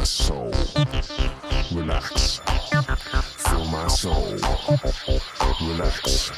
my soul. Relax. Feel my soul. Relax.